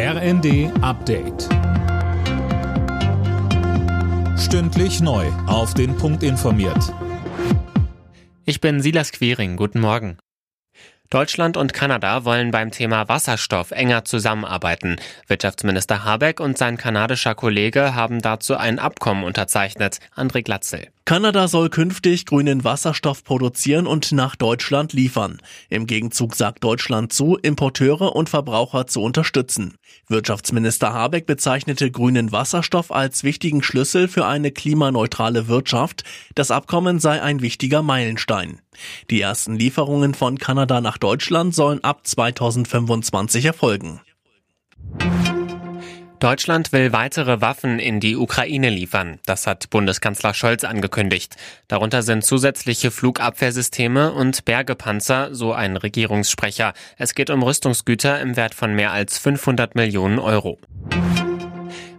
RND Update. Stündlich neu. Auf den Punkt informiert. Ich bin Silas Quiring. Guten Morgen. Deutschland und Kanada wollen beim Thema Wasserstoff enger zusammenarbeiten. Wirtschaftsminister Habeck und sein kanadischer Kollege haben dazu ein Abkommen unterzeichnet. André Glatzel. Kanada soll künftig grünen Wasserstoff produzieren und nach Deutschland liefern. Im Gegenzug sagt Deutschland zu, Importeure und Verbraucher zu unterstützen. Wirtschaftsminister Habeck bezeichnete grünen Wasserstoff als wichtigen Schlüssel für eine klimaneutrale Wirtschaft. Das Abkommen sei ein wichtiger Meilenstein. Die ersten Lieferungen von Kanada nach Deutschland sollen ab 2025 erfolgen. Deutschland will weitere Waffen in die Ukraine liefern. Das hat Bundeskanzler Scholz angekündigt. Darunter sind zusätzliche Flugabwehrsysteme und Bergepanzer, so ein Regierungssprecher. Es geht um Rüstungsgüter im Wert von mehr als 500 Millionen Euro.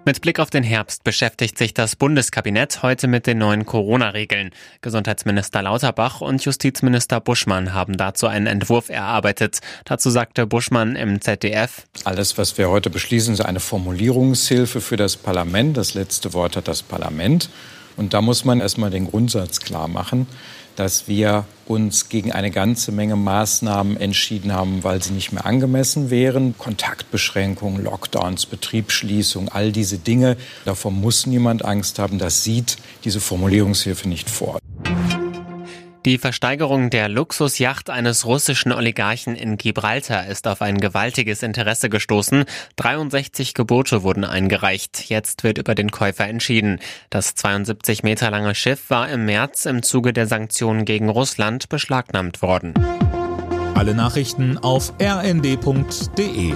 Mit Blick auf den Herbst beschäftigt sich das Bundeskabinett heute mit den neuen Corona-Regeln. Gesundheitsminister Lauterbach und Justizminister Buschmann haben dazu einen Entwurf erarbeitet. Dazu sagte Buschmann im ZDF. Alles, was wir heute beschließen, ist eine Formulierungshilfe für das Parlament. Das letzte Wort hat das Parlament. Und da muss man erstmal den Grundsatz klar machen dass wir uns gegen eine ganze Menge Maßnahmen entschieden haben, weil sie nicht mehr angemessen wären. Kontaktbeschränkungen, Lockdowns, Betriebsschließung, all diese Dinge. Davor muss niemand Angst haben. Das sieht diese Formulierungshilfe nicht vor. Die Versteigerung der Luxusjacht eines russischen Oligarchen in Gibraltar ist auf ein gewaltiges Interesse gestoßen. 63 Gebote wurden eingereicht. Jetzt wird über den Käufer entschieden. Das 72 Meter lange Schiff war im März im Zuge der Sanktionen gegen Russland beschlagnahmt worden. Alle Nachrichten auf rnd.de